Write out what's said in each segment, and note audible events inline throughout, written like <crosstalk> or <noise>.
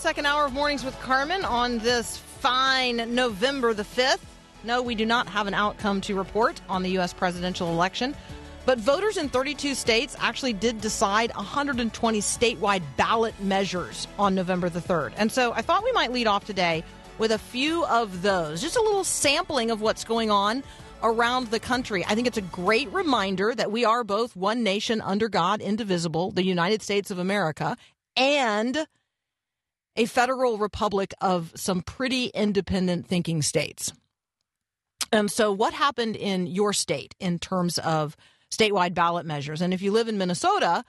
Second hour of Mornings with Carmen on this fine November the 5th. No, we do not have an outcome to report on the U.S. presidential election, but voters in 32 states actually did decide 120 statewide ballot measures on November the 3rd. And so I thought we might lead off today with a few of those, just a little sampling of what's going on around the country. I think it's a great reminder that we are both one nation under God, indivisible, the United States of America, and a federal republic of some pretty independent thinking states. And so, what happened in your state in terms of statewide ballot measures? And if you live in Minnesota,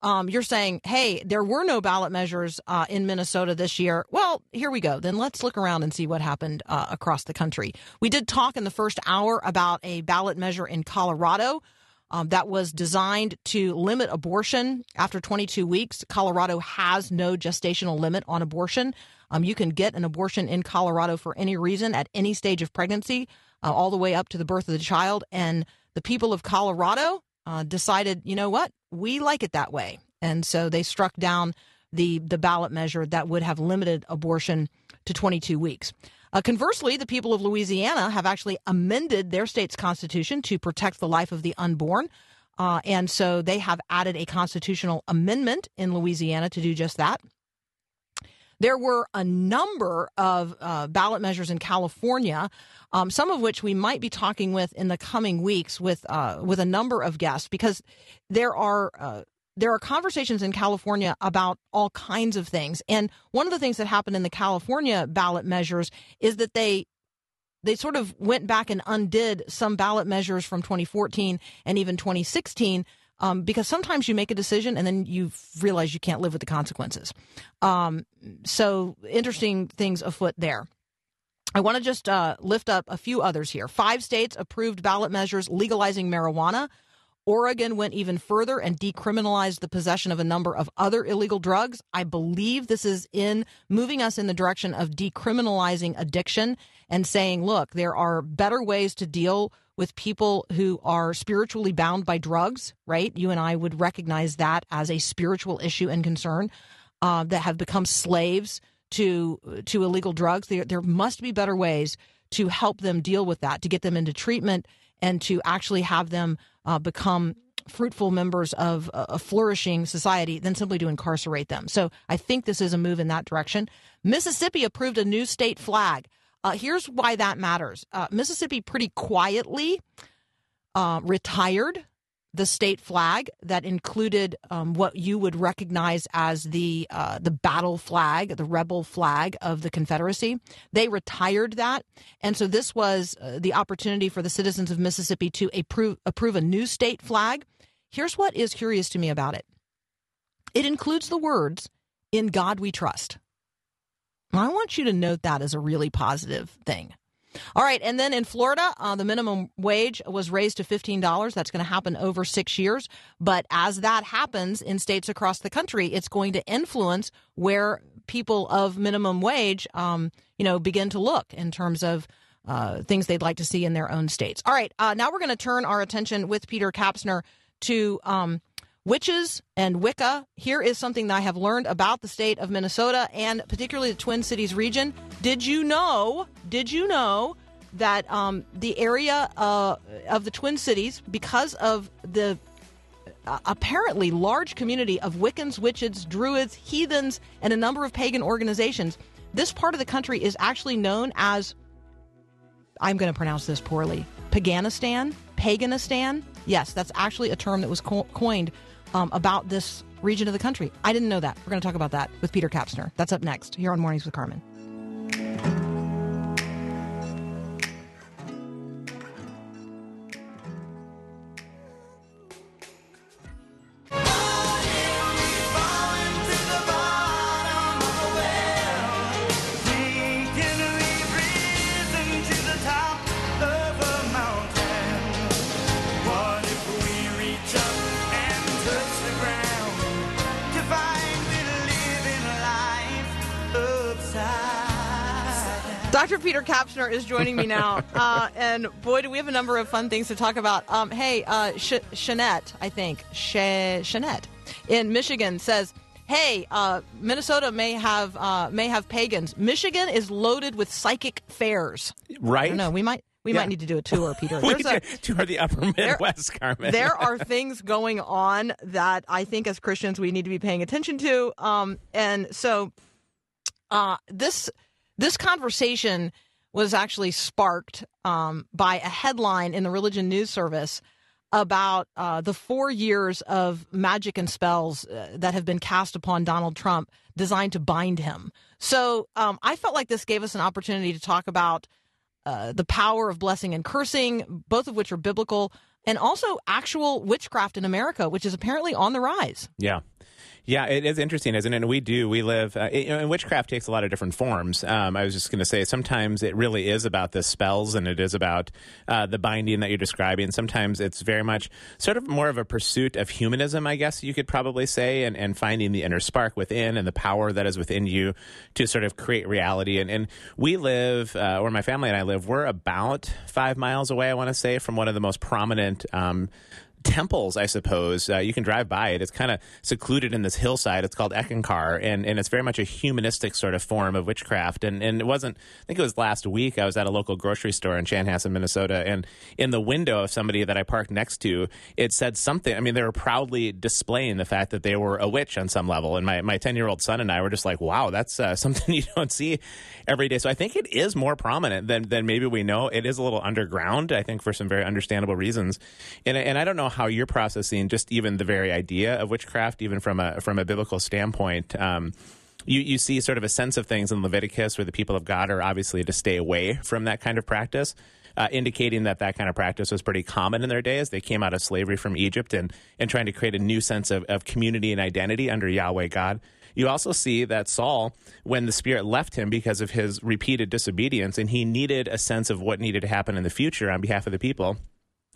um, you're saying, hey, there were no ballot measures uh, in Minnesota this year. Well, here we go. Then let's look around and see what happened uh, across the country. We did talk in the first hour about a ballot measure in Colorado um, that was designed to limit abortion after 22 weeks. Colorado has no gestational limit on abortion. Um, you can get an abortion in Colorado for any reason at any stage of pregnancy, uh, all the way up to the birth of the child. And the people of Colorado uh, decided, you know what, we like it that way, and so they struck down the the ballot measure that would have limited abortion to 22 weeks. Uh, conversely, the people of Louisiana have actually amended their state's constitution to protect the life of the unborn. Uh, and so they have added a constitutional amendment in Louisiana to do just that. There were a number of uh, ballot measures in California, um, some of which we might be talking with in the coming weeks with uh, with a number of guests, because there are uh, there are conversations in California about all kinds of things. And one of the things that happened in the California ballot measures is that they they sort of went back and undid some ballot measures from 2014 and even 2016 um, because sometimes you make a decision and then you realize you can't live with the consequences. Um, so interesting things afoot there. I want to just uh, lift up a few others here. Five states approved ballot measures legalizing marijuana Oregon went even further and decriminalized the possession of a number of other illegal drugs. I believe this is in moving us in the direction of decriminalizing addiction and saying, look, there are better ways to deal with people who are spiritually bound by drugs, right? You and I would recognize that as a spiritual issue and concern uh, that have become slaves to to illegal drugs. There, there must be better ways to help them deal with that, to get them into treatment and to actually have them uh, become fruitful members of a flourishing society than simply to incarcerate them. So I think this is a move in that direction. Mississippi approved a new state flag. Uh, here's why that matters. Uh, Mississippi pretty quietly uh, retired the state flag that included um, what you would recognize as the uh, the battle flag, the rebel flag of the Confederacy. They retired that, and so this was uh, the opportunity for the citizens of Mississippi to approve approve a new state flag. Here's what is curious to me about it: it includes the words "In God We Trust." I want you to note that as a really positive thing. All right, and then in Florida, uh, the minimum wage was raised to $15. That's going to happen over six years. But as that happens in states across the country, it's going to influence where people of minimum wage, um, you know, begin to look in terms of uh, things they'd like to see in their own states. All right, uh, now we're going to turn our attention with Peter Kapsner to um, witches and Wicca. Here is something that I have learned about the state of Minnesota and particularly the Twin Cities region. Did you know? Did you know that um, the area uh, of the Twin Cities, because of the uh, apparently large community of Wiccans, witches, druids, heathens, and a number of pagan organizations, this part of the country is actually known as I'm going to pronounce this poorly. Paganistan? Paganistan? Yes, that's actually a term that was co- coined um, about this region of the country. I didn't know that. We're going to talk about that with Peter Kapsner. That's up next here on Mornings with Carmen. Kapsner is joining me now. <laughs> Uh, and boy, do we have a number of fun things to talk about. Um, hey, uh, Sh- Shanette, I think, Sh- Shanette in Michigan says, Hey, uh, Minnesota may have uh, may have pagans. Michigan is loaded with psychic fairs. Right? No, we might we Yeah. might need to do a tour, <laughs> Peter. There's a, <laughs> tour the upper Midwest, Carmen. there are things going on that I think as Christians we need to be paying attention to. Um, and so uh, this this conversation was actually sparked um, by a headline in the Religion News Service about uh, the four years of magic and spells uh, that have been cast upon Donald Trump designed to bind him. So um, I felt like this gave us an opportunity to talk about uh, the power of blessing and cursing, both of which are biblical, and also actual witchcraft in America, which is apparently on the rise. Yeah. Yeah, it is interesting, isn't it? And we do. We live, uh, and witchcraft takes a lot of different forms. Um, I was just going to say, sometimes it really is about the spells and it is about uh, the binding that you're describing. Sometimes it's very much sort of more of a pursuit of humanism, I guess you could probably say, and, and finding the inner spark within and the power that is within you to sort of create reality. And, and we live, uh, or my family and I live, we're about five miles away, I want to say, from one of the most prominent. Um, temples, I suppose. Uh, you can drive by it. It's kind of secluded in this hillside. It's called Eckankar, and, and it's very much a humanistic sort of form of witchcraft. And, and it wasn't, I think it was last week, I was at a local grocery store in Chanhassen, Minnesota, and in the window of somebody that I parked next to, it said something. I mean, they were proudly displaying the fact that they were a witch on some level. And my, my 10 year old son and I were just like, wow, that's uh, <laughs> something you don't see every day. So I think it is more prominent than, than maybe we know. It is a little underground, I think, for some very understandable reasons. And, and I don't know how you're processing just even the very idea of witchcraft, even from a from a biblical standpoint. Um, you, you see sort of a sense of things in Leviticus where the people of God are obviously to stay away from that kind of practice, uh, indicating that that kind of practice was pretty common in their days. They came out of slavery from Egypt and, and trying to create a new sense of, of community and identity under Yahweh God. You also see that Saul, when the Spirit left him because of his repeated disobedience, and he needed a sense of what needed to happen in the future on behalf of the people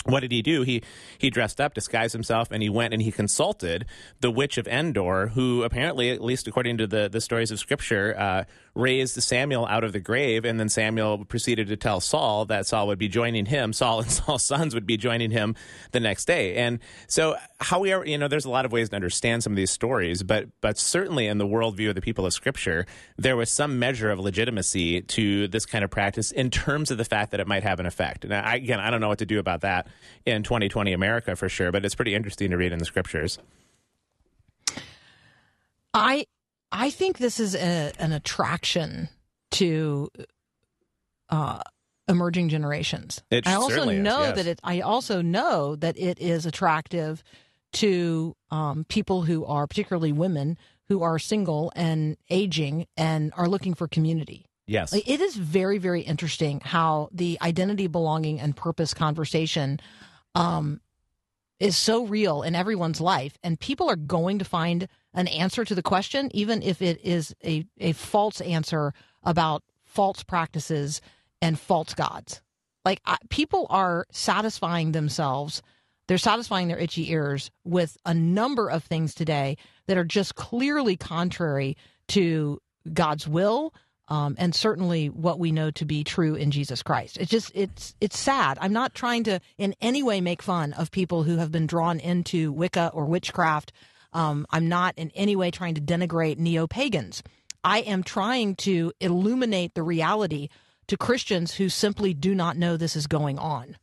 what did he do? He he dressed up, disguised himself, and he went and he consulted the witch of Endor, who apparently, at least according to the, the stories of Scripture, uh, raised Samuel out of the grave. And then Samuel proceeded to tell Saul that Saul would be joining him. Saul and <laughs> Saul's sons would be joining him the next day. And so, how we are, you know, there's a lot of ways to understand some of these stories, but but certainly in the worldview of the people of Scripture, there was some measure of legitimacy to this kind of practice in terms of the fact that it might have an effect. And I, again, I don't know what to do about that in 2020 America for sure, but it's pretty interesting to read in the scriptures. I I think this is a, an attraction to uh, emerging generations. It I also certainly is, know yes. that it. I also know that it is attractive to um, people who are particularly women who are single and aging and are looking for community. Yes. Like, it is very, very interesting how the identity, belonging, and purpose conversation um, is so real in everyone's life, and people are going to find an answer to the question, even if it is a, a false answer about false practices and false gods. Like I, people are satisfying themselves, they're satisfying their itchy ears with a number of things today that are just clearly contrary to God's will, um, and certainly what we know to be true in Jesus Christ. It's just it's it's sad. I'm not trying to in any way make fun of people who have been drawn into Wicca or witchcraft. Um, I'm not in any way trying to denigrate neo pagans. I am trying to illuminate the reality to Christians who simply do not know this is going on.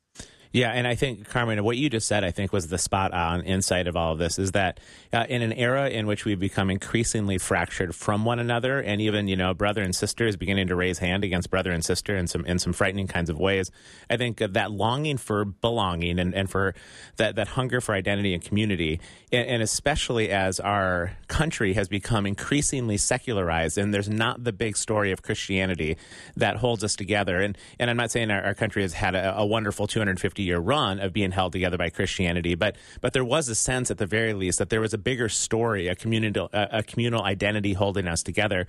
Yeah, and I think Carmen, what you just said, I think, was the spot on insight of all of this. Is that uh, in an era in which we've become increasingly fractured from one another, and even you know, brother and sister is beginning to raise hand against brother and sister in some in some frightening kinds of ways. I think that longing for belonging and, and for that that hunger for identity and community, and, and especially as our country has become increasingly secularized, and there's not the big story of Christianity that holds us together. And and I'm not saying our, our country has had a, a wonderful 250 150 year run of being held together by Christianity. But but there was a sense, at the very least, that there was a bigger story, a communal a, a communal identity holding us together.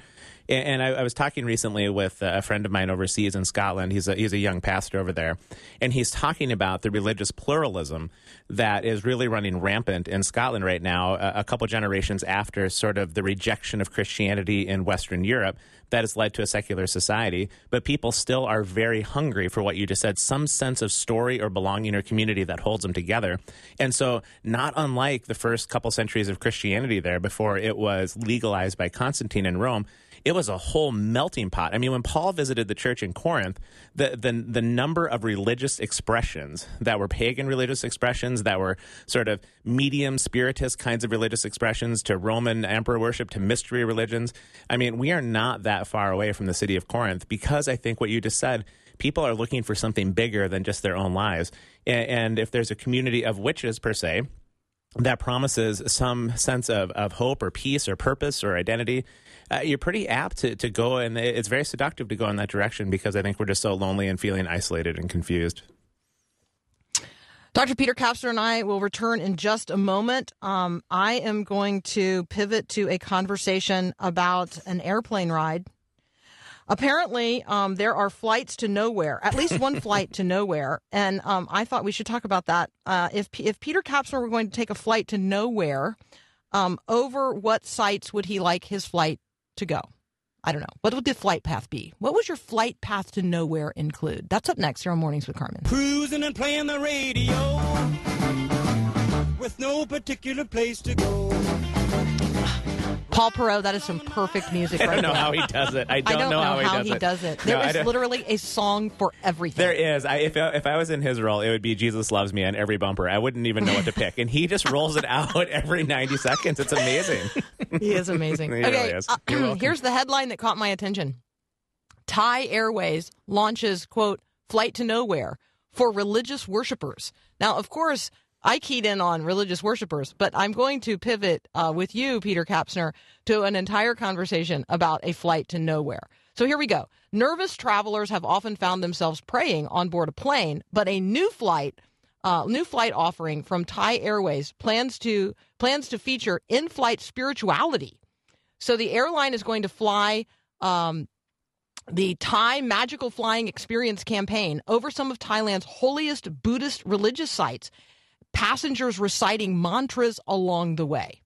And, I, I, was talking recently with a friend of mine overseas in Scotland. He's a he's a young pastor over there, and he's talking about the religious pluralism that is really running rampant in Scotland right now. A, a couple generations after sort of the rejection of Christianity in Western Europe that has led to a secular society, but people still are very hungry for what you just said some sense of story or belonging or community that holds them together. And so, not unlike the first couple centuries of Christianity there before it was legalized by Constantine in Rome, it was a whole melting pot. I mean, when Paul visited the church in Corinth, the, the, the number of religious expressions that were pagan religious expressions, that were sort of medium spiritist kinds of religious expressions, to Roman emperor worship, to mystery religions. I mean, we are not that far away from the city of Corinth because I think what you just said people are looking for something bigger than just their own lives. And, if there's a community of witches, per se, that promises some sense of, of hope or peace or purpose or identity, uh, you're pretty apt to, to go, and it's very seductive to go in that direction because I think we're just so lonely and feeling isolated and confused. Dr. Peter Kapsner and I will return in just a moment. Um, I am going to pivot to a conversation about an airplane ride. Apparently, um, there are flights to nowhere, at least one <laughs> flight to nowhere. And um, I thought we should talk about that. Uh, if, if Peter Kapsner were going to take a flight to nowhere, um, over what sites would he like his flight to go? I don't know. What would the flight path be? What would your flight path to nowhere include? That's up next here on Mornings with Carmen. Cruising and playing the radio with no particular place to go. Paul Perot, that is some perfect music. I don't know how he does it. I don't, I don't know, know, how, how, he, does, he it. does it. There no, is literally a song for everything. There is. I, if if I was in his role, it would be "Jesus Loves Me" on every bumper. I wouldn't even know what to pick, and he just rolls it out <laughs> every ninety seconds. It's amazing. he is amazing. <laughs> he okay, really is. Uh, <clears throat> here's the headline that caught my attention: Thai Airways launches quote flight to nowhere for religious worshippers. Now, of course, I keyed in on religious worshipers, but I'm going to pivot uh, with you, Peter Kapsner, to an entire conversation about a flight to nowhere. So here we go. Nervous travelers have often found themselves praying on board a plane, but a new flight, uh, new flight offering from Thai Airways plans to plans to feature in-flight spirituality. So the airline is going to fly um, the Thai Magical Flying Experience campaign over some of Thailand's holiest Buddhist religious sites passengers reciting mantras along the way.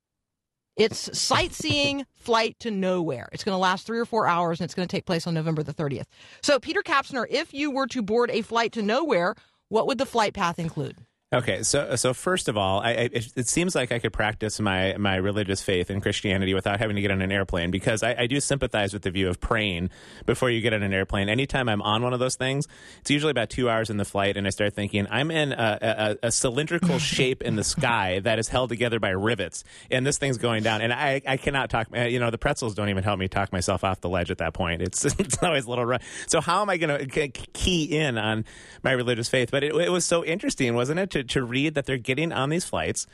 It's sightseeing flight to nowhere. It's going to last three or four hours and it's going to take place on November the 30th. So, Peter Kapsner, if you were to board a flight to nowhere, what would the flight path include? Okay, so so first of all, I, I, it seems like I could practice my my religious faith in Christianity without having to get on an airplane because I, I, do sympathize with the view of praying before you get on an airplane. Anytime I'm on one of those things, it's usually about two hours in the flight, and I start thinking I'm in a, a, a cylindrical <laughs> shape in the sky that is held together by rivets, and this thing's going down, and I, I cannot talk. Uh, you know, the pretzels don't even help me talk myself off the ledge at that point. It's <laughs> it's always a little rough. So how am I going to key in on my religious faith? But it, it was so interesting, wasn't it, to to read that they're getting on these flights.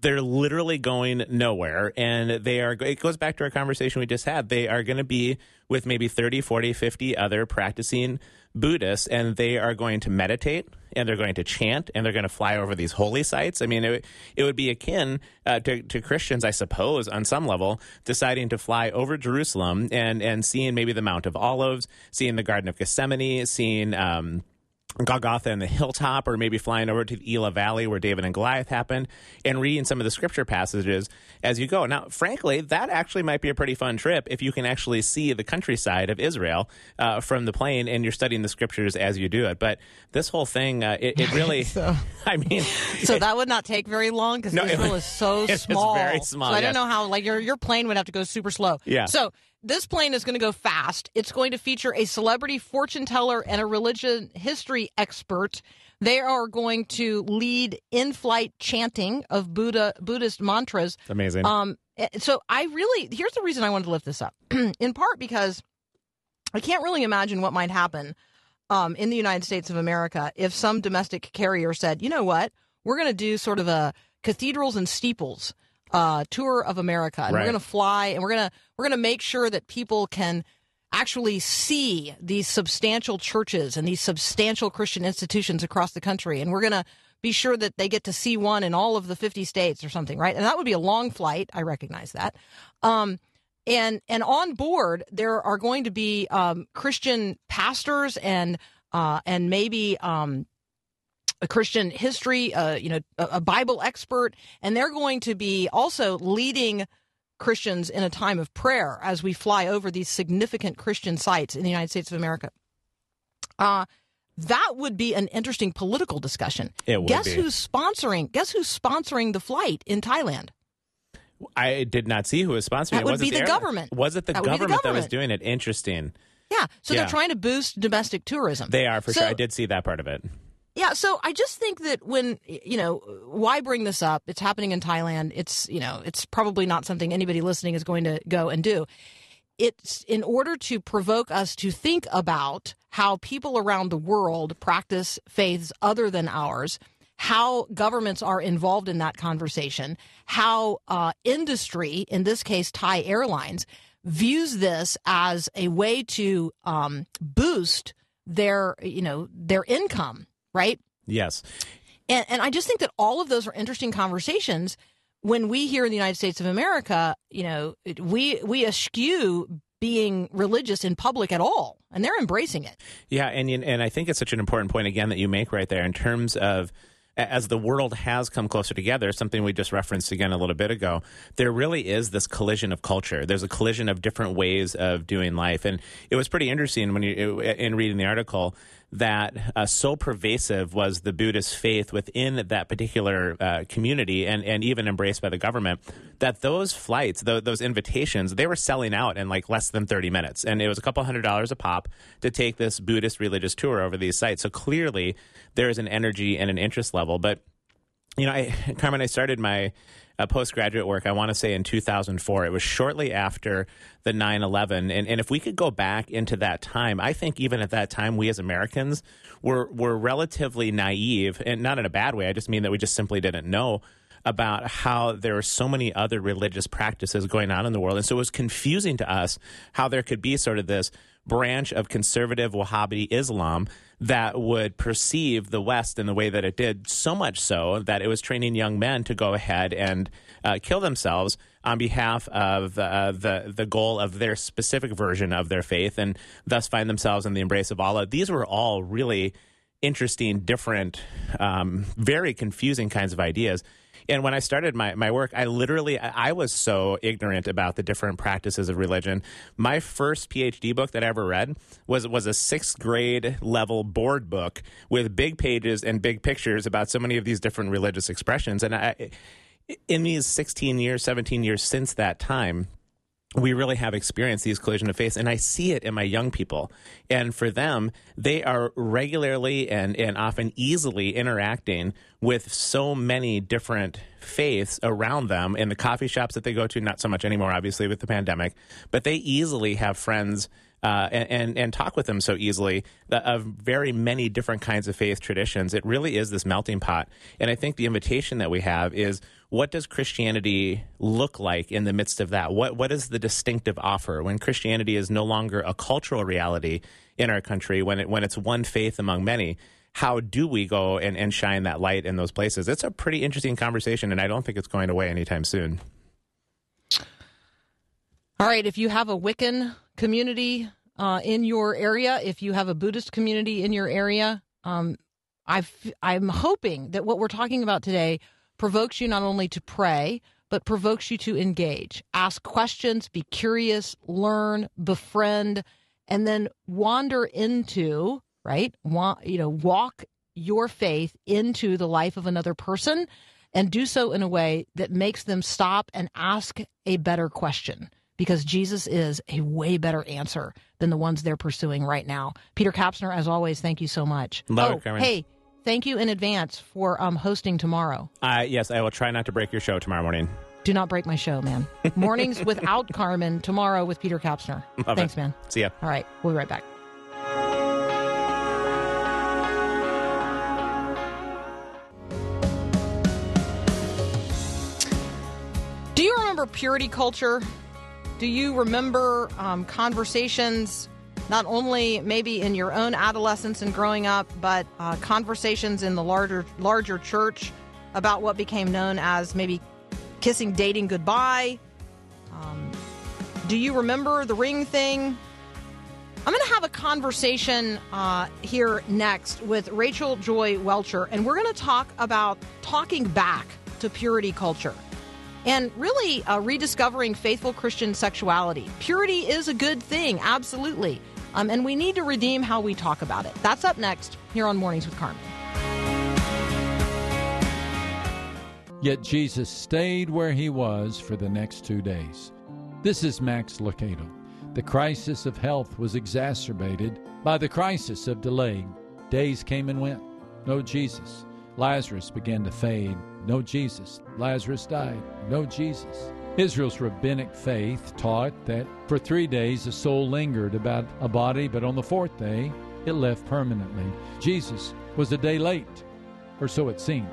They're literally going nowhere. And they are, it goes back to our conversation we just had. They are going to be with maybe 30, 40, 50 other practicing Buddhists, and they are going to meditate and they're going to chant and they're going to fly over these holy sites. I mean, it, it would be akin uh, to, to Christians, I suppose, on some level, deciding to fly over Jerusalem and, and seeing maybe the Mount of Olives, seeing the Garden of Gethsemane, seeing. Um, Golgotha and the hilltop, or maybe flying over to the Elah Valley where David and Goliath happened, and reading some of the scripture passages as you go. Now, frankly, that actually might be a pretty fun trip if you can actually see the countryside of Israel uh, from the plane and you're studying the scriptures as you do it. But this whole thing, uh, it, it, really, <laughs> so, <laughs> I mean, so that would not take very long because no, Israel is so small. <laughs> It's very small. So I yes. don't know how, like, your your plane would have to go super slow. Yeah. So this plane is going to go fast. It's going to feature a celebrity fortune teller and a religion history expert. They are going to lead in-flight chanting of Buddha Buddhist mantras. amazing. Um, eh, so I really here's the reason I wanted to lift this up, <clears throat> in part because I can't really imagine what might happen um, in the United States of America if some domestic carrier said, you know what, we're going to do sort of a cathedrals and steeples uh, tour of America, and right. we're going to fly, and we're going to we're going to make sure that people can actually see these substantial churches and these substantial Christian institutions across the country. And we're going to be sure that they get to see one in all of the 50 states or something, right? And that would be a long flight. I recognize that. Um, and and on board there are going to be um, Christian pastors and uh, and maybe um, a Christian history, uh, you know, a, a Bible expert, and they're going to be also leading Christians in a time of prayer as we fly over these significant Christian sites in the United States of America. Uh, that would be an interesting political discussion. It would guess be. who's sponsoring? Guess who's sponsoring the flight in Thailand? I did not see who was sponsoring That it. would Was it be the airline? government. Was it the That be the government that was doing it? Interesting. Yeah, so Yeah. they're trying to boost domestic tourism. They are for So- sure. I did see that part of it. Yeah, so I just think that when you know, why bring this up? It's happening in Thailand. It's you know, it's probably not something anybody listening is going to go and do. It's in order to provoke us to think about how people around the world practice faiths other than ours, how governments are involved in that conversation, how uh, industry, in this case Thai Airlines, views this as a way to um, boost their you know their income right Yes. and, and i just think that all of those are interesting conversations when we here in the united states of america you know we we eschew being religious in public at all and they're embracing it Yeah, and and I think it's such an important point again that you make right there in terms of as the world has come closer together, something we just referenced again a little bit ago, there really is this collision of culture. There's a collision of different ways of doing life, and it was pretty interesting when you in reading the article that uh, so pervasive was the Buddhist faith within that particular uh, community, and and even embraced by the government, that those flights, tho- those invitations, they were selling out in like less than 30 minutes, and it was a couple hundred dollars a pop to take this Buddhist religious tour over these sites. So clearly, there is an energy and an interest level, but you know, I, Carmen, I started my uh, postgraduate work, I want to say in 2004. It was shortly after the 9 11. And, and if we could go back into that time, I think even at that time, we as Americans were, were relatively naive, and not in a bad way. I just mean that we just simply didn't know about how there are so many other religious practices going on in the world. And so it was confusing to us how there could be sort of this branch of conservative Wahhabi Islam that would perceive the West in the way that it did, so much so that it was training young men to go ahead and uh, kill themselves on behalf of uh, the the goal of their specific version of their faith, and thus find themselves in the embrace of Allah. These were all really interesting, different, um, very confusing kinds of ideas. And when I started my, my work, I literally I was so ignorant about the different practices of religion. My first PhD book that I ever read was was a sixth grade level board book with big pages and big pictures about so many of these different religious expressions. And I, in these 16 years, 17 years since that time, we really have experienced these collision of faiths and i see it in my young people. And for them they are regularly and, and often easily interacting with so many different faiths around them. In the coffee shops that they go to not so much anymore obviously with the pandemic but they easily have friends uh, and, and and talk with them so easily that of very many different kinds of faith traditions. It really is this melting pot, and I think the invitation that we have is what does Christianity look like in the midst of that? What what is the distinctive offer when Christianity is no longer a cultural reality in our country? When it when it's one faith among many. How do we go and, and shine that light in those places? It's a pretty interesting conversation, and I don't think it's going away anytime soon. all right if you have a wiccan community uh, in your area if you have a buddhist community in your area um, I've, i'm hoping that what we're talking about today provokes you not only to pray but provokes you to engage ask questions be curious learn befriend and then wander into right wa- you know walk your faith into the life of another person and do so in a way that makes them stop and ask a better question because Jesus is a way better answer than the ones they're pursuing right now. Peter Kapsner, as always, thank you so much. Love oh, it, hey, thank you in advance for um, hosting tomorrow. Uh, yes, I will try not to break your show tomorrow morning. Do not break my show, man. <laughs> Mornings without Carmen tomorrow with Peter Kapsner. Love Thanks, it. man. See ya. All right, we'll be right back. Do you remember purity culture? Do you remember um, conversations, not only maybe in your own adolescence and growing up, but uh, conversations in the larger larger church about what became known as maybe kissing dating goodbye? Um, do you remember the ring thing? I'm going to have a conversation uh, here next with Rachel Joy Welcher, and we're going to talk about talking back to purity culture and really uh, rediscovering faithful Christian sexuality. Purity is a good thing, absolutely. Um, and we need to redeem how we talk about it. That's up next here on Mornings with Carmen. Yet Jesus stayed where he was for the next two days. This is Max Lucado. The crisis of health was exacerbated by the crisis of delay. Days came and went. No Jesus. Lazarus began to fade. No Jesus. Lazarus died. No Jesus. Israel's rabbinic faith taught that for three days a soul lingered about a body, but on the fourth day it left permanently. Jesus was a day late, or so it seemed.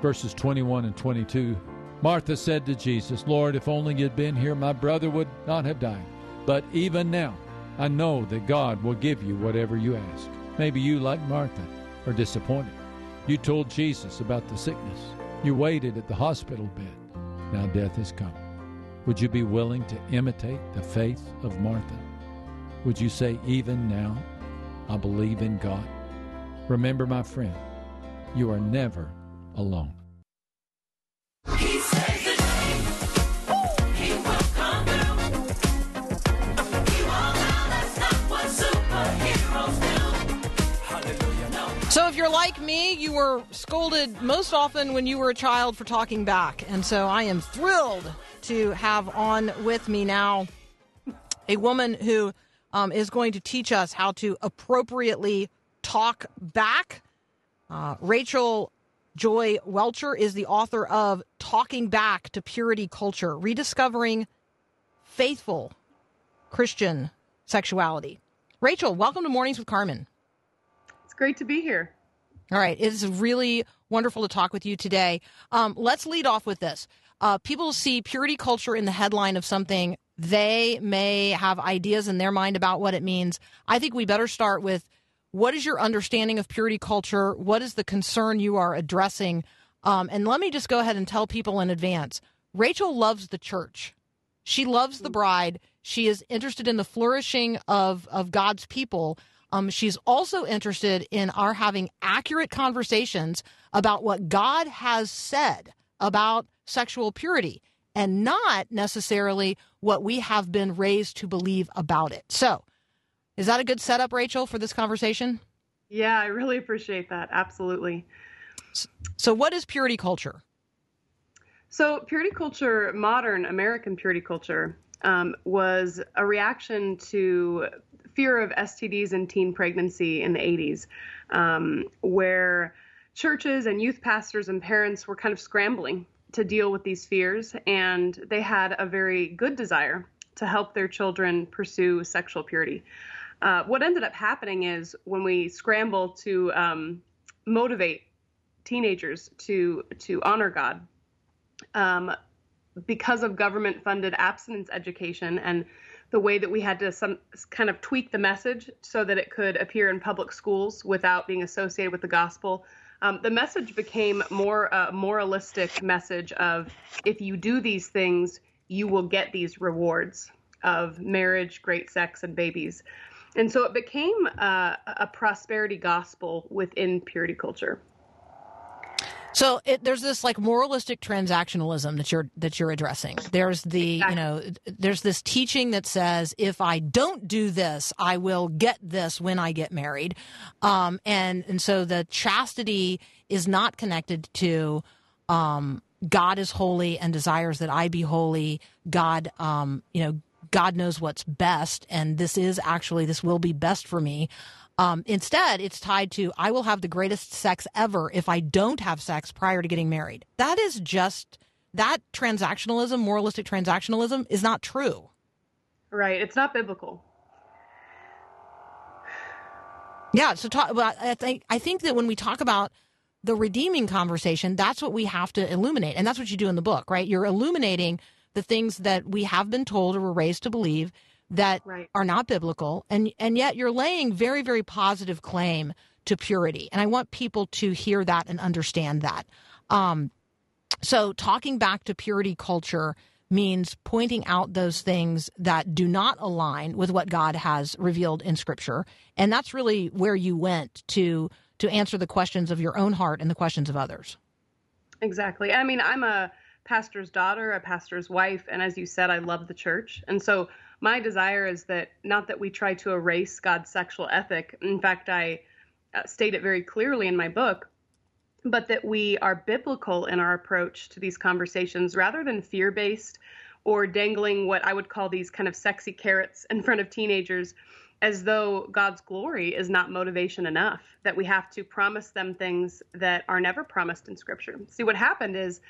Verses 21 and 22 Martha said to Jesus, Lord, if only you'd been here, my brother would not have died. But even now, I know that God will give you whatever you ask. Maybe you, like Martha, are disappointed. You told Jesus about the sickness. You waited at the hospital bed. Now death has come. Would you be willing to imitate the faith of Martha? Would you say, even now, I believe in God? Remember, my friend, you are never alone. You're like me, you were scolded most often when you were a child for talking back. And so I am thrilled to have on with me now a woman who um, is going to teach us how to appropriately talk back. Uh, Rachel Joy Welcher is the author of Talking Back to Purity Culture Rediscovering Faithful Christian Sexuality. Rachel, welcome to Mornings with Carmen. It's great to be here. All right. It is really wonderful to talk with you today. Um, let's lead off with this. Uh, people see purity culture in the headline of something. They may have ideas in their mind about what it means. I think we better start with what is your understanding of purity culture? What is the concern you are addressing? Um, and let me just go ahead and tell people in advance Rachel loves the church. She loves the bride. She is interested in the flourishing of, of God's people. Um, she's also interested in our having accurate conversations about what God has said about sexual purity and not necessarily what we have been raised to believe about it. So, is that a good setup, Rachel, for this conversation? Yeah, I really appreciate that. Absolutely. So, what is purity culture? So, purity culture, modern American purity culture, um, was a reaction to fear of STDs and teen pregnancy in the 80s, um, where churches and youth pastors and parents were kind of scrambling to deal with these fears, and they had a very good desire to help their children pursue sexual purity. Uh, what ended up happening is when we scramble to um, motivate teenagers to to honor God, um, because of government funded abstinence education and the way that we had to some kind of tweak the message so that it could appear in public schools without being associated with the gospel. Um, the message became more a moralistic message of if you do these things, you will get these rewards of marriage, great sex, and babies. And so it became uh, a prosperity gospel within purity culture. So it, there's this like moralistic transactionalism that you're that you're addressing. There's the exactly. you know there's this teaching that says if I don't do this, I will get this when I get married, um, and and so the chastity is not connected to um, God is holy and desires that I be holy. God, um, you know, God knows what's best, and this is actually this will be best for me. Um, instead, it's tied to I will have the greatest sex ever if I don't have sex prior to getting married. That is just that transactionalism, moralistic transactionalism, is not true. Right. It's not biblical. Yeah. So, talk, well, I think I think that when we talk about the redeeming conversation, that's what we have to illuminate, and that's what you do in the book, right? You're illuminating the things that we have been told or were raised to believe that Right. are not biblical, and and yet you're laying very very positive claim to purity, and I want people to hear that and understand that. Um, so talking back to purity culture means pointing out those things that do not align with what God has revealed in scripture. And that's really where you went to to answer the questions of your own heart and the questions of others. Exactly. I mean, I'm a pastor's daughter, a pastor's wife, and as you said, I love the church. And so my desire is that not that we try to erase God's sexual ethic. In fact, I uh, state it very clearly in my book, but that we are biblical in our approach to these conversations rather than fear based or dangling what I would call these kind of sexy carrots in front of teenagers as though God's glory is not motivation enough, that we have to promise them things that are never promised in Scripture. See, what happened is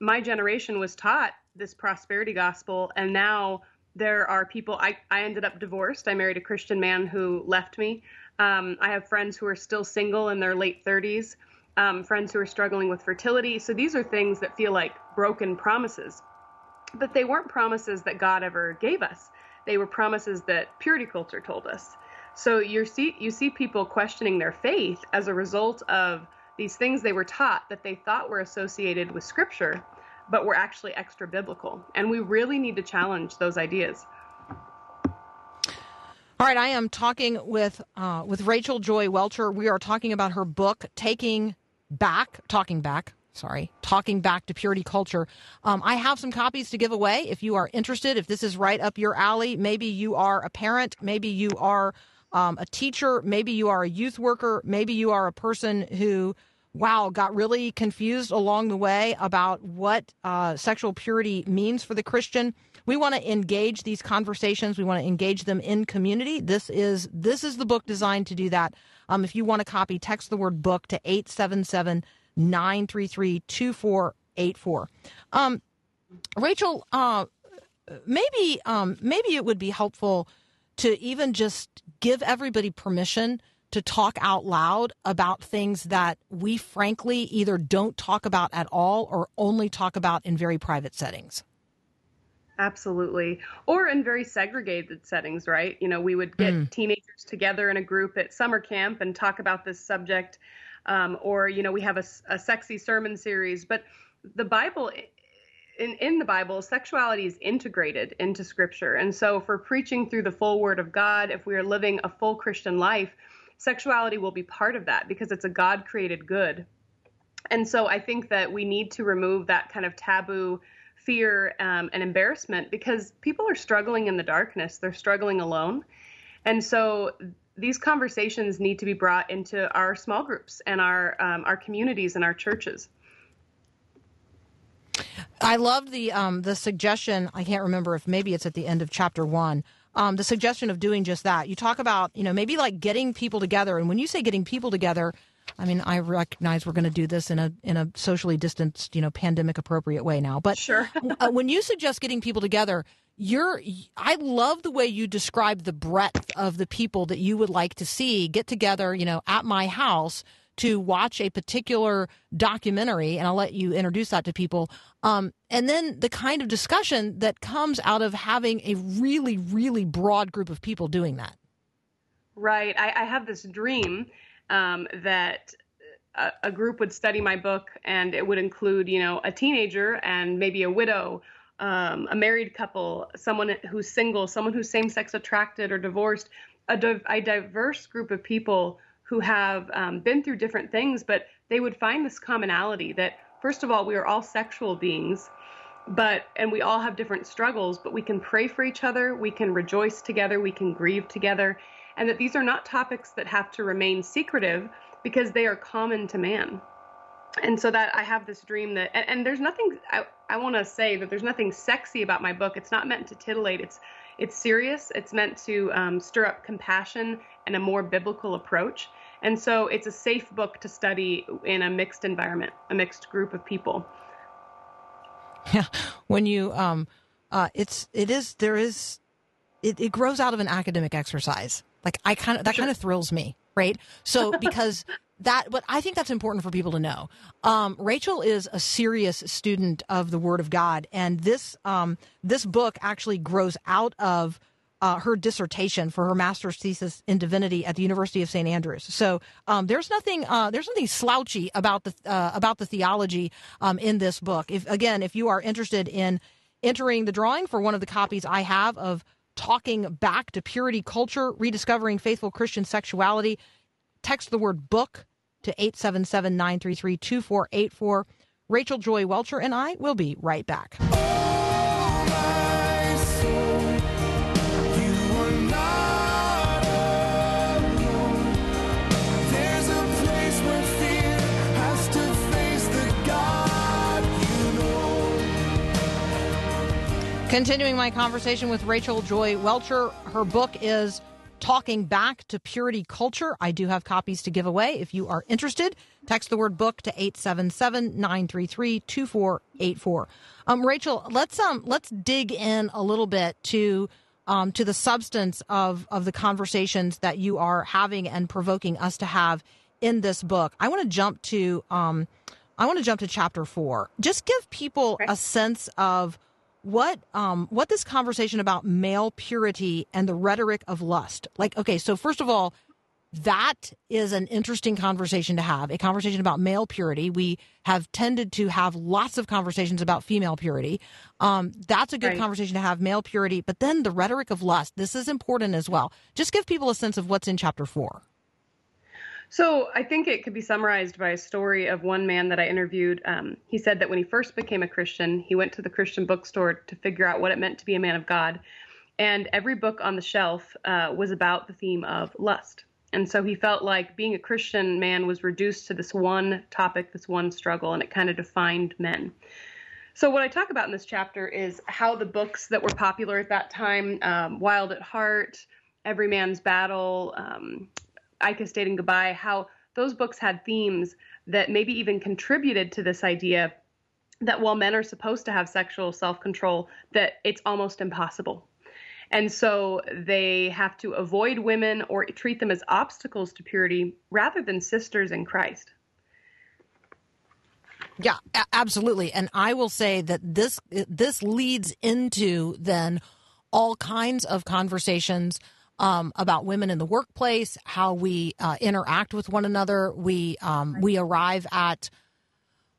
my generation was taught this prosperity gospel, and now there are people. I, I ended up divorced. I married a Christian man who left me. Um, I have friends who are still single in their late 30s, um, friends who are struggling with fertility. So these are things that feel like broken promises, but they weren't promises that God ever gave us they were promises that purity culture told us. So you see you see people questioning their faith as a result of these things they were taught that they thought were associated with scripture, but were actually extra biblical. And we really need to challenge those ideas. All right, I am talking with uh, with Rachel Joy Welcher. We are talking about her book, Taking Back, Talking Back. Sorry, talking back to purity culture. Um, I have some copies to give away if you are interested. If this is right up your alley, maybe you are a parent, maybe you are um, a teacher, maybe you are a youth worker, maybe you are a person who, wow, got really confused along the way about what uh, sexual purity means for the Christian. We want to engage these conversations. We want to engage them in community. This is this is the book designed to do that. Um, if you want a copy, text the word book to eight seven seven. 933 2484. Um, Rachel, uh, maybe, um, maybe it would be helpful to even just give everybody permission to talk out loud about things that we frankly either don't talk about at all or only talk about in very private settings. Absolutely. Or in very segregated settings, right? You know, we would get Mm. teenagers together in a group at summer camp and talk about this subject. Um, or, you know, we have a sexy sermon series. But the Bible, in, in the Bible, sexuality is integrated into Scripture. And so, if we're preaching through the full Word of God, if we are living a full Christian life, sexuality will be part of that because it's a God created good. And so I think that we need to remove that kind of taboo fear um, and embarrassment because people are struggling in the darkness. They're struggling alone. And so these conversations need to be brought into our small groups and our um, our communities and our churches. I love the um, the suggestion. I can't remember if maybe it's at the end of chapter one. Um, the suggestion of doing just that. You talk about you know maybe like getting people together, and when you say getting people together, I mean I recognize we're going to do this in a in a socially distanced, you know, pandemic appropriate way now. But Sure. <laughs> uh, when you suggest getting people together, you're I love the way you describe the breadth of the people that you would like to see get together, you know, at my house to watch a particular documentary, and I'll let you introduce that to people. Um, and then the kind of discussion that comes out of having a really, really broad group of people doing that. Right. I, I have this dream um, that a, a group would study my book, and it would include, you know, a teenager and maybe a widow, um, a married couple, someone who's single, someone who's same-sex attracted or divorced, a, div- a diverse group of people who have um, been through different things, but they would find this commonality that, first of all, we are all sexual beings but and we all have different struggles but we can pray for each other we can rejoice together we can grieve together and that these are not topics that have to remain secretive because they are common to man. And so that i have this dream that and, and there's nothing i, I want to say that there's nothing sexy about my book. It's not meant to titillate. It's it's serious it's meant to um, stir up compassion and a more biblical approach and so it's a safe book to study in a mixed environment a mixed group of people Yeah, <laughs> when you um, uh, it's it is there is it, it grows out of an academic exercise. Like I kind of that kind of thrills me, right? So <laughs> because that, but I think that's important for people to know. Um, Rachel is a serious student of the Word of God, and this um, this book actually grows out of uh, her dissertation for her master's thesis in divinity at the University of St Andrews. So um, there's nothing uh, there's nothing slouchy about the uh, about the theology um, in this book. If again, if you are interested in entering the drawing for one of the copies I have of talking back to purity culture, rediscovering faithful Christian sexuality, text the word book to 877 933 2484. Rachel Joy Welcher and I will be right back. Continuing my conversation with Rachel Joy Welcher, her book is Talking Back to Purity Culture. I do have copies to give away. If you are interested, text the word book to 877 933 2484. Um, Rachel, let's um let's dig in a little bit to um, to the substance of of the conversations that you are having and provoking us to have in this book. I want to jump to um, I want to jump to chapter four. Just give people a sense of what um what this conversation about male purity and the rhetoric of lust. Like okay so first of all that is an interesting conversation to have a conversation about male purity. We have tended to have lots of conversations about female purity. Um, that's a good Right. conversation to have male purity but then the rhetoric of lust this is important as well. Just give people a sense of what's in chapter four So I think it could be summarized by a story of one man that I interviewed. Um, he said that when he first became a Christian, he went to the Christian bookstore to figure out what it meant to be a man of God. And every book on the shelf uh, was about the theme of lust. And so he felt like being a Christian man was reduced to this one topic, this one struggle, and it kind of defined men. So, what I talk about in this chapter is how the books that were popular at that time, um, Wild at Heart, Every Man's Battle, um, I Kissed Dating Goodbye, how those books had themes that maybe even contributed to this idea that while men are supposed to have sexual self control, that it's almost impossible. And so they have to avoid women or treat them as obstacles to purity rather than sisters in Christ. Yeah, absolutely. And I will say that this this leads into then all kinds of conversations um, about women in the workplace, how we uh, interact with one another. We um, we arrive at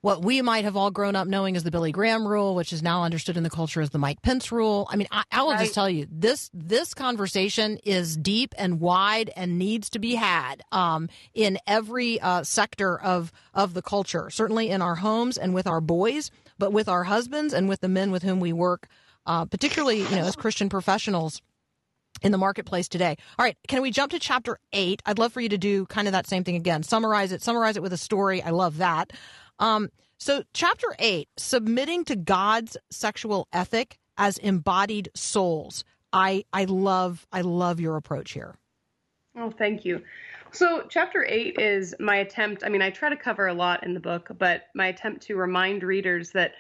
what we might have all grown up knowing as the Billy Graham rule, which is now understood in the culture as the Mike Pence rule. I mean, I, I will Right. just tell you this this conversation is deep and wide and needs to be had um, in every uh, sector of of the culture. Certainly in our homes and with our boys, but with our husbands and with the men with whom we work, uh, particularly you know as Christian professionals in the marketplace today. All right, can we jump to chapter eight? I'd love for you to do kind of that same thing again. Summarize it, summarize it with a story. I love that. Um, so, chapter eight, submitting to God's sexual ethic as embodied souls. I I love I love your approach here. Oh, thank you. So, chapter eight is my attempt. I mean, I try to cover a lot in the book, but my attempt to remind readers that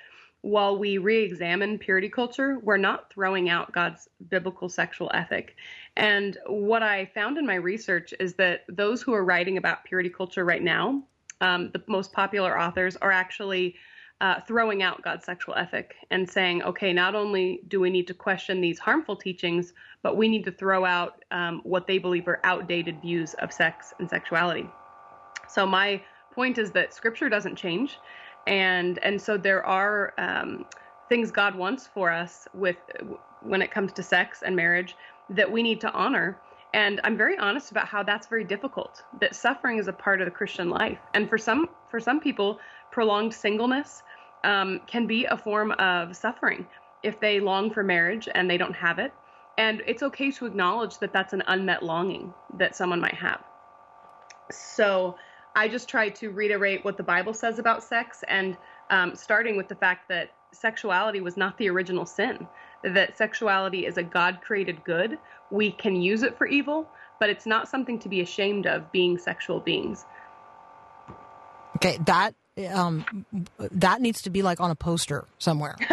while we re examine purity culture, we're not throwing out God's biblical sexual ethic. And what I found in my research is that those who are writing about purity culture right now, um, the most popular authors, are actually uh, throwing out God's sexual ethic and saying, okay, not only do we need to question these harmful teachings, but we need to throw out um, what they believe are outdated views of sex and sexuality. So my point is that Scripture doesn't change, and and so there are um, things God wants for us with when it comes to sex and marriage that we need to honor. And I'm very honest about how that's very difficult. That suffering is a part of the Christian life, and for some for some people, prolonged singleness um, can be a form of suffering if they long for marriage and they don't have it. And it's okay to acknowledge that that's an unmet longing that someone might have. So I just try to reiterate what the Bible says about sex, and um, starting with the fact that sexuality was not the original sin, that sexuality is a God created good. We can use it for evil, but it's not something to be ashamed of being sexual beings. Okay, that um, that needs to be like on a poster somewhere. <laughs>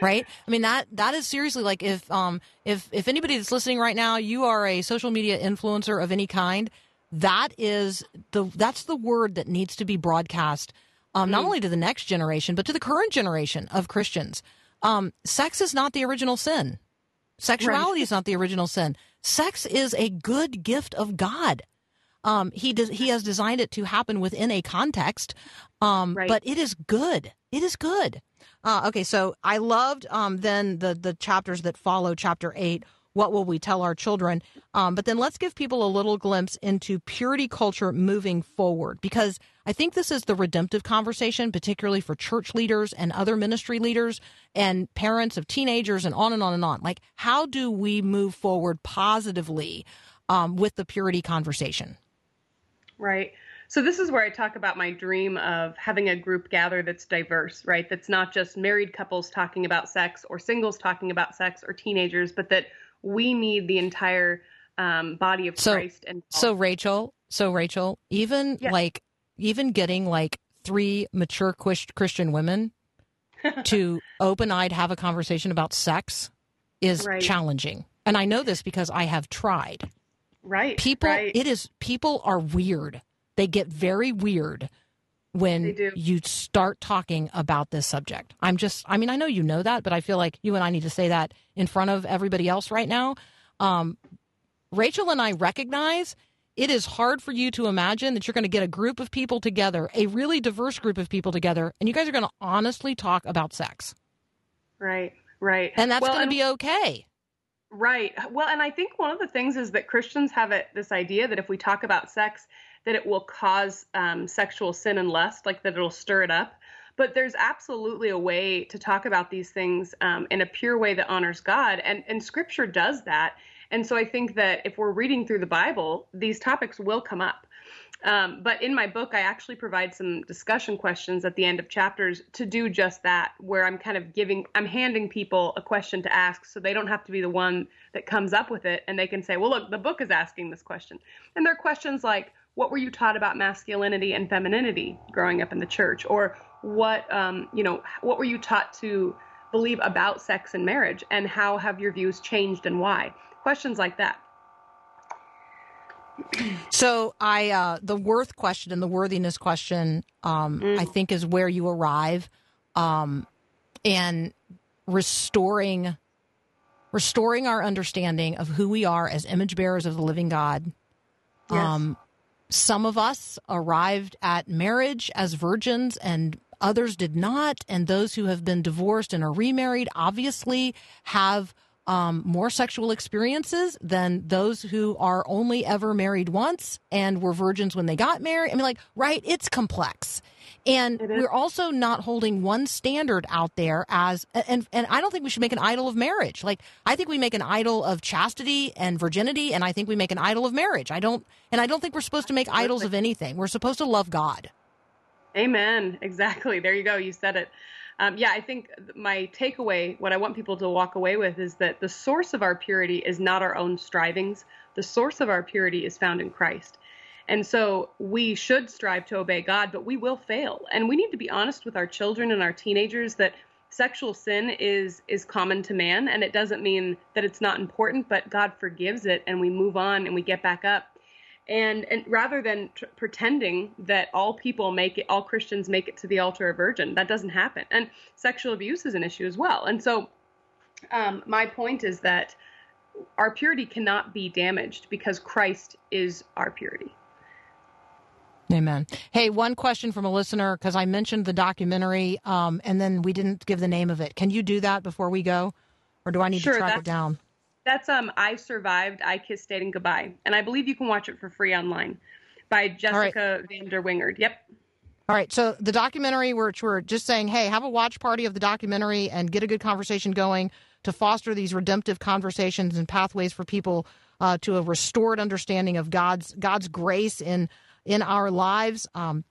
right i mean that that is seriously like if um if if anybody that's listening right now you are a social media influencer of any kind that is the that's the word that needs to be broadcast um, not only to the next generation but to the current generation of Christians. Um, sex is not the original sin. Sexuality is not the original sin. Sex is a good gift of God. Um, he does, he has designed it to happen within a context, um, Right. but it is good. It is good. Uh, okay, so I loved um, then the the chapters that follow chapter eight. What will we tell our children? Um, but then let's give people a little glimpse into purity culture moving forward, because I think this is the redemptive conversation, particularly for church leaders and other ministry leaders and parents of teenagers and on and on and on. Like, how do we move forward positively um, with the purity conversation? Right. So this is where I talk about my dream of having a group gather that's diverse, right? That's not just married couples talking about sex or singles talking about sex or teenagers, but that we need the entire um, body of So- Christ. And So Rachel, so Rachel, even Yeah. like even getting like three mature Chris- Christian women <laughs> to open-eyed have a conversation about sex is Right. challenging. And I know this because I have tried. right, People right. it is people are weird. They get very weird when you start talking about this subject. I'm just I mean I know you know that, but I feel like you and I need to say that in front of everybody else right now. Um, Rachel and I recognize it is hard for you to imagine that you're going to get a group of people together, a really diverse group of people together, and you guys are going to honestly talk about sex. right, right. And that's Well, going to be okay. Right. Well, and I think one of the things is that Christians have it, this idea that if we talk about sex, that it will cause um, sexual sin and lust, like that it'll stir it up. But there's absolutely a way to talk about these things um, in a pure way that honors God, and and Scripture does that. And so I think that if we're reading through the Bible, these topics will come up. Um, but in my book, I actually provide some discussion questions at the end of chapters to do just that, where I'm kind of giving, I'm handing people a question to ask so they don't have to be the one that comes up with it. And they can say, well, look, the book is asking this question. And there are questions like, what were you taught about masculinity and femininity growing up in the church? Or what, um, you know, what were you taught to believe about sex and marriage? And how have your views changed and why? Questions like that. So I uh, the worth question and the worthiness question um, I think is where you arrive um, and restoring restoring our understanding of who we are as image bearers of the living God. Um, some of us arrived at marriage as virgins and others did not. And those who have been divorced and are remarried obviously have um, more sexual experiences than those who are only ever married once and were virgins when they got married. I mean, like, right? It's complex. And we're also not holding one standard out there as, and, and I don't think we should make an idol of marriage. Like, I think we make an idol of chastity and virginity, and I think we make an idol of marriage. I don't, and I don't think we're supposed to make idols of anything. We're supposed to love God. Amen. Exactly. There you go. You said it. Um, yeah, I think my takeaway, what I want people to walk away with, is that the source of our purity is not our own strivings. The source of our purity is found in Christ. And so we should strive to obey God, but we will fail. And we need to be honest with our children and our teenagers that sexual sin is is common to man and it doesn't mean that it's not important, but God forgives it and we move on and we get back up and and rather than tr- pretending that all people make it all christians make it to the altar of virgin that doesn't happen and sexual abuse is an issue as well and so um, my point is that our purity cannot be damaged because christ is our purity Amen. Hey, one question from a listener because I mentioned the documentary, um, and then we didn't give the name of it. Can you do that before we go, or do I need Sure, to track it down? That's um i survived i kissed dating goodbye and i believe you can watch it for free online by jessica van der wyngaard yep All right. So the documentary, which we're just saying, hey, have a watch party of the documentary and get a good conversation going to foster these redemptive conversations and pathways for people uh, to a restored understanding of God's God's grace in in our lives. Um,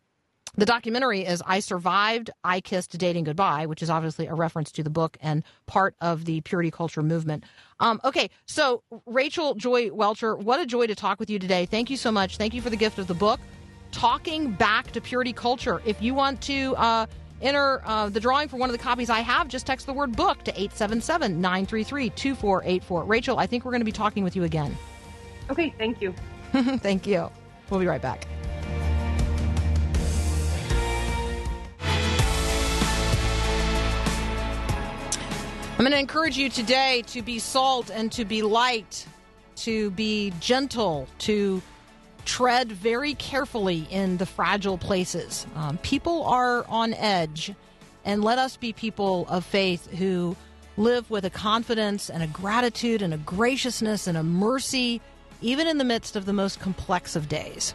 the documentary is I Survived, I Kissed Dating Goodbye, which is obviously a reference to the book and part of the purity culture movement. Um, okay, so Rachel Joy Welcher, what a joy to talk with you today. Thank you so much. Thank you for the gift of the book, Talking Back to Purity Culture. If you want to uh, enter uh, the drawing for one of the copies I have, just text the word book to 877 933 2484. Rachel, I think we're going to be talking with you again. okay thank you <laughs> Thank you. We'll be right back. I'm going to encourage you today to be salt and to be light, to be gentle, to tread very carefully in the fragile places. Um, people are on edge, and let us be people of faith who live with a confidence and a gratitude and a graciousness and a mercy, even in the midst of the most complex of days.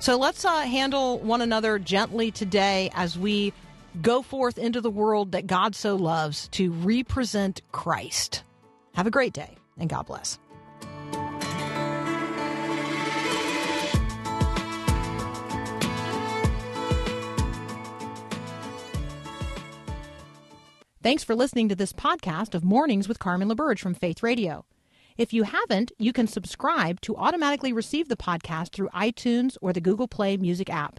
So let's uh, handle one another gently today as we go forth into the world that God so loves to represent Christ. Have a great day, and God bless. Thanks for listening to this podcast of Mornings with Carmen LaBerge from Faith Radio. If you haven't, you can subscribe to automatically receive the podcast through iTunes or the Google Play Music app.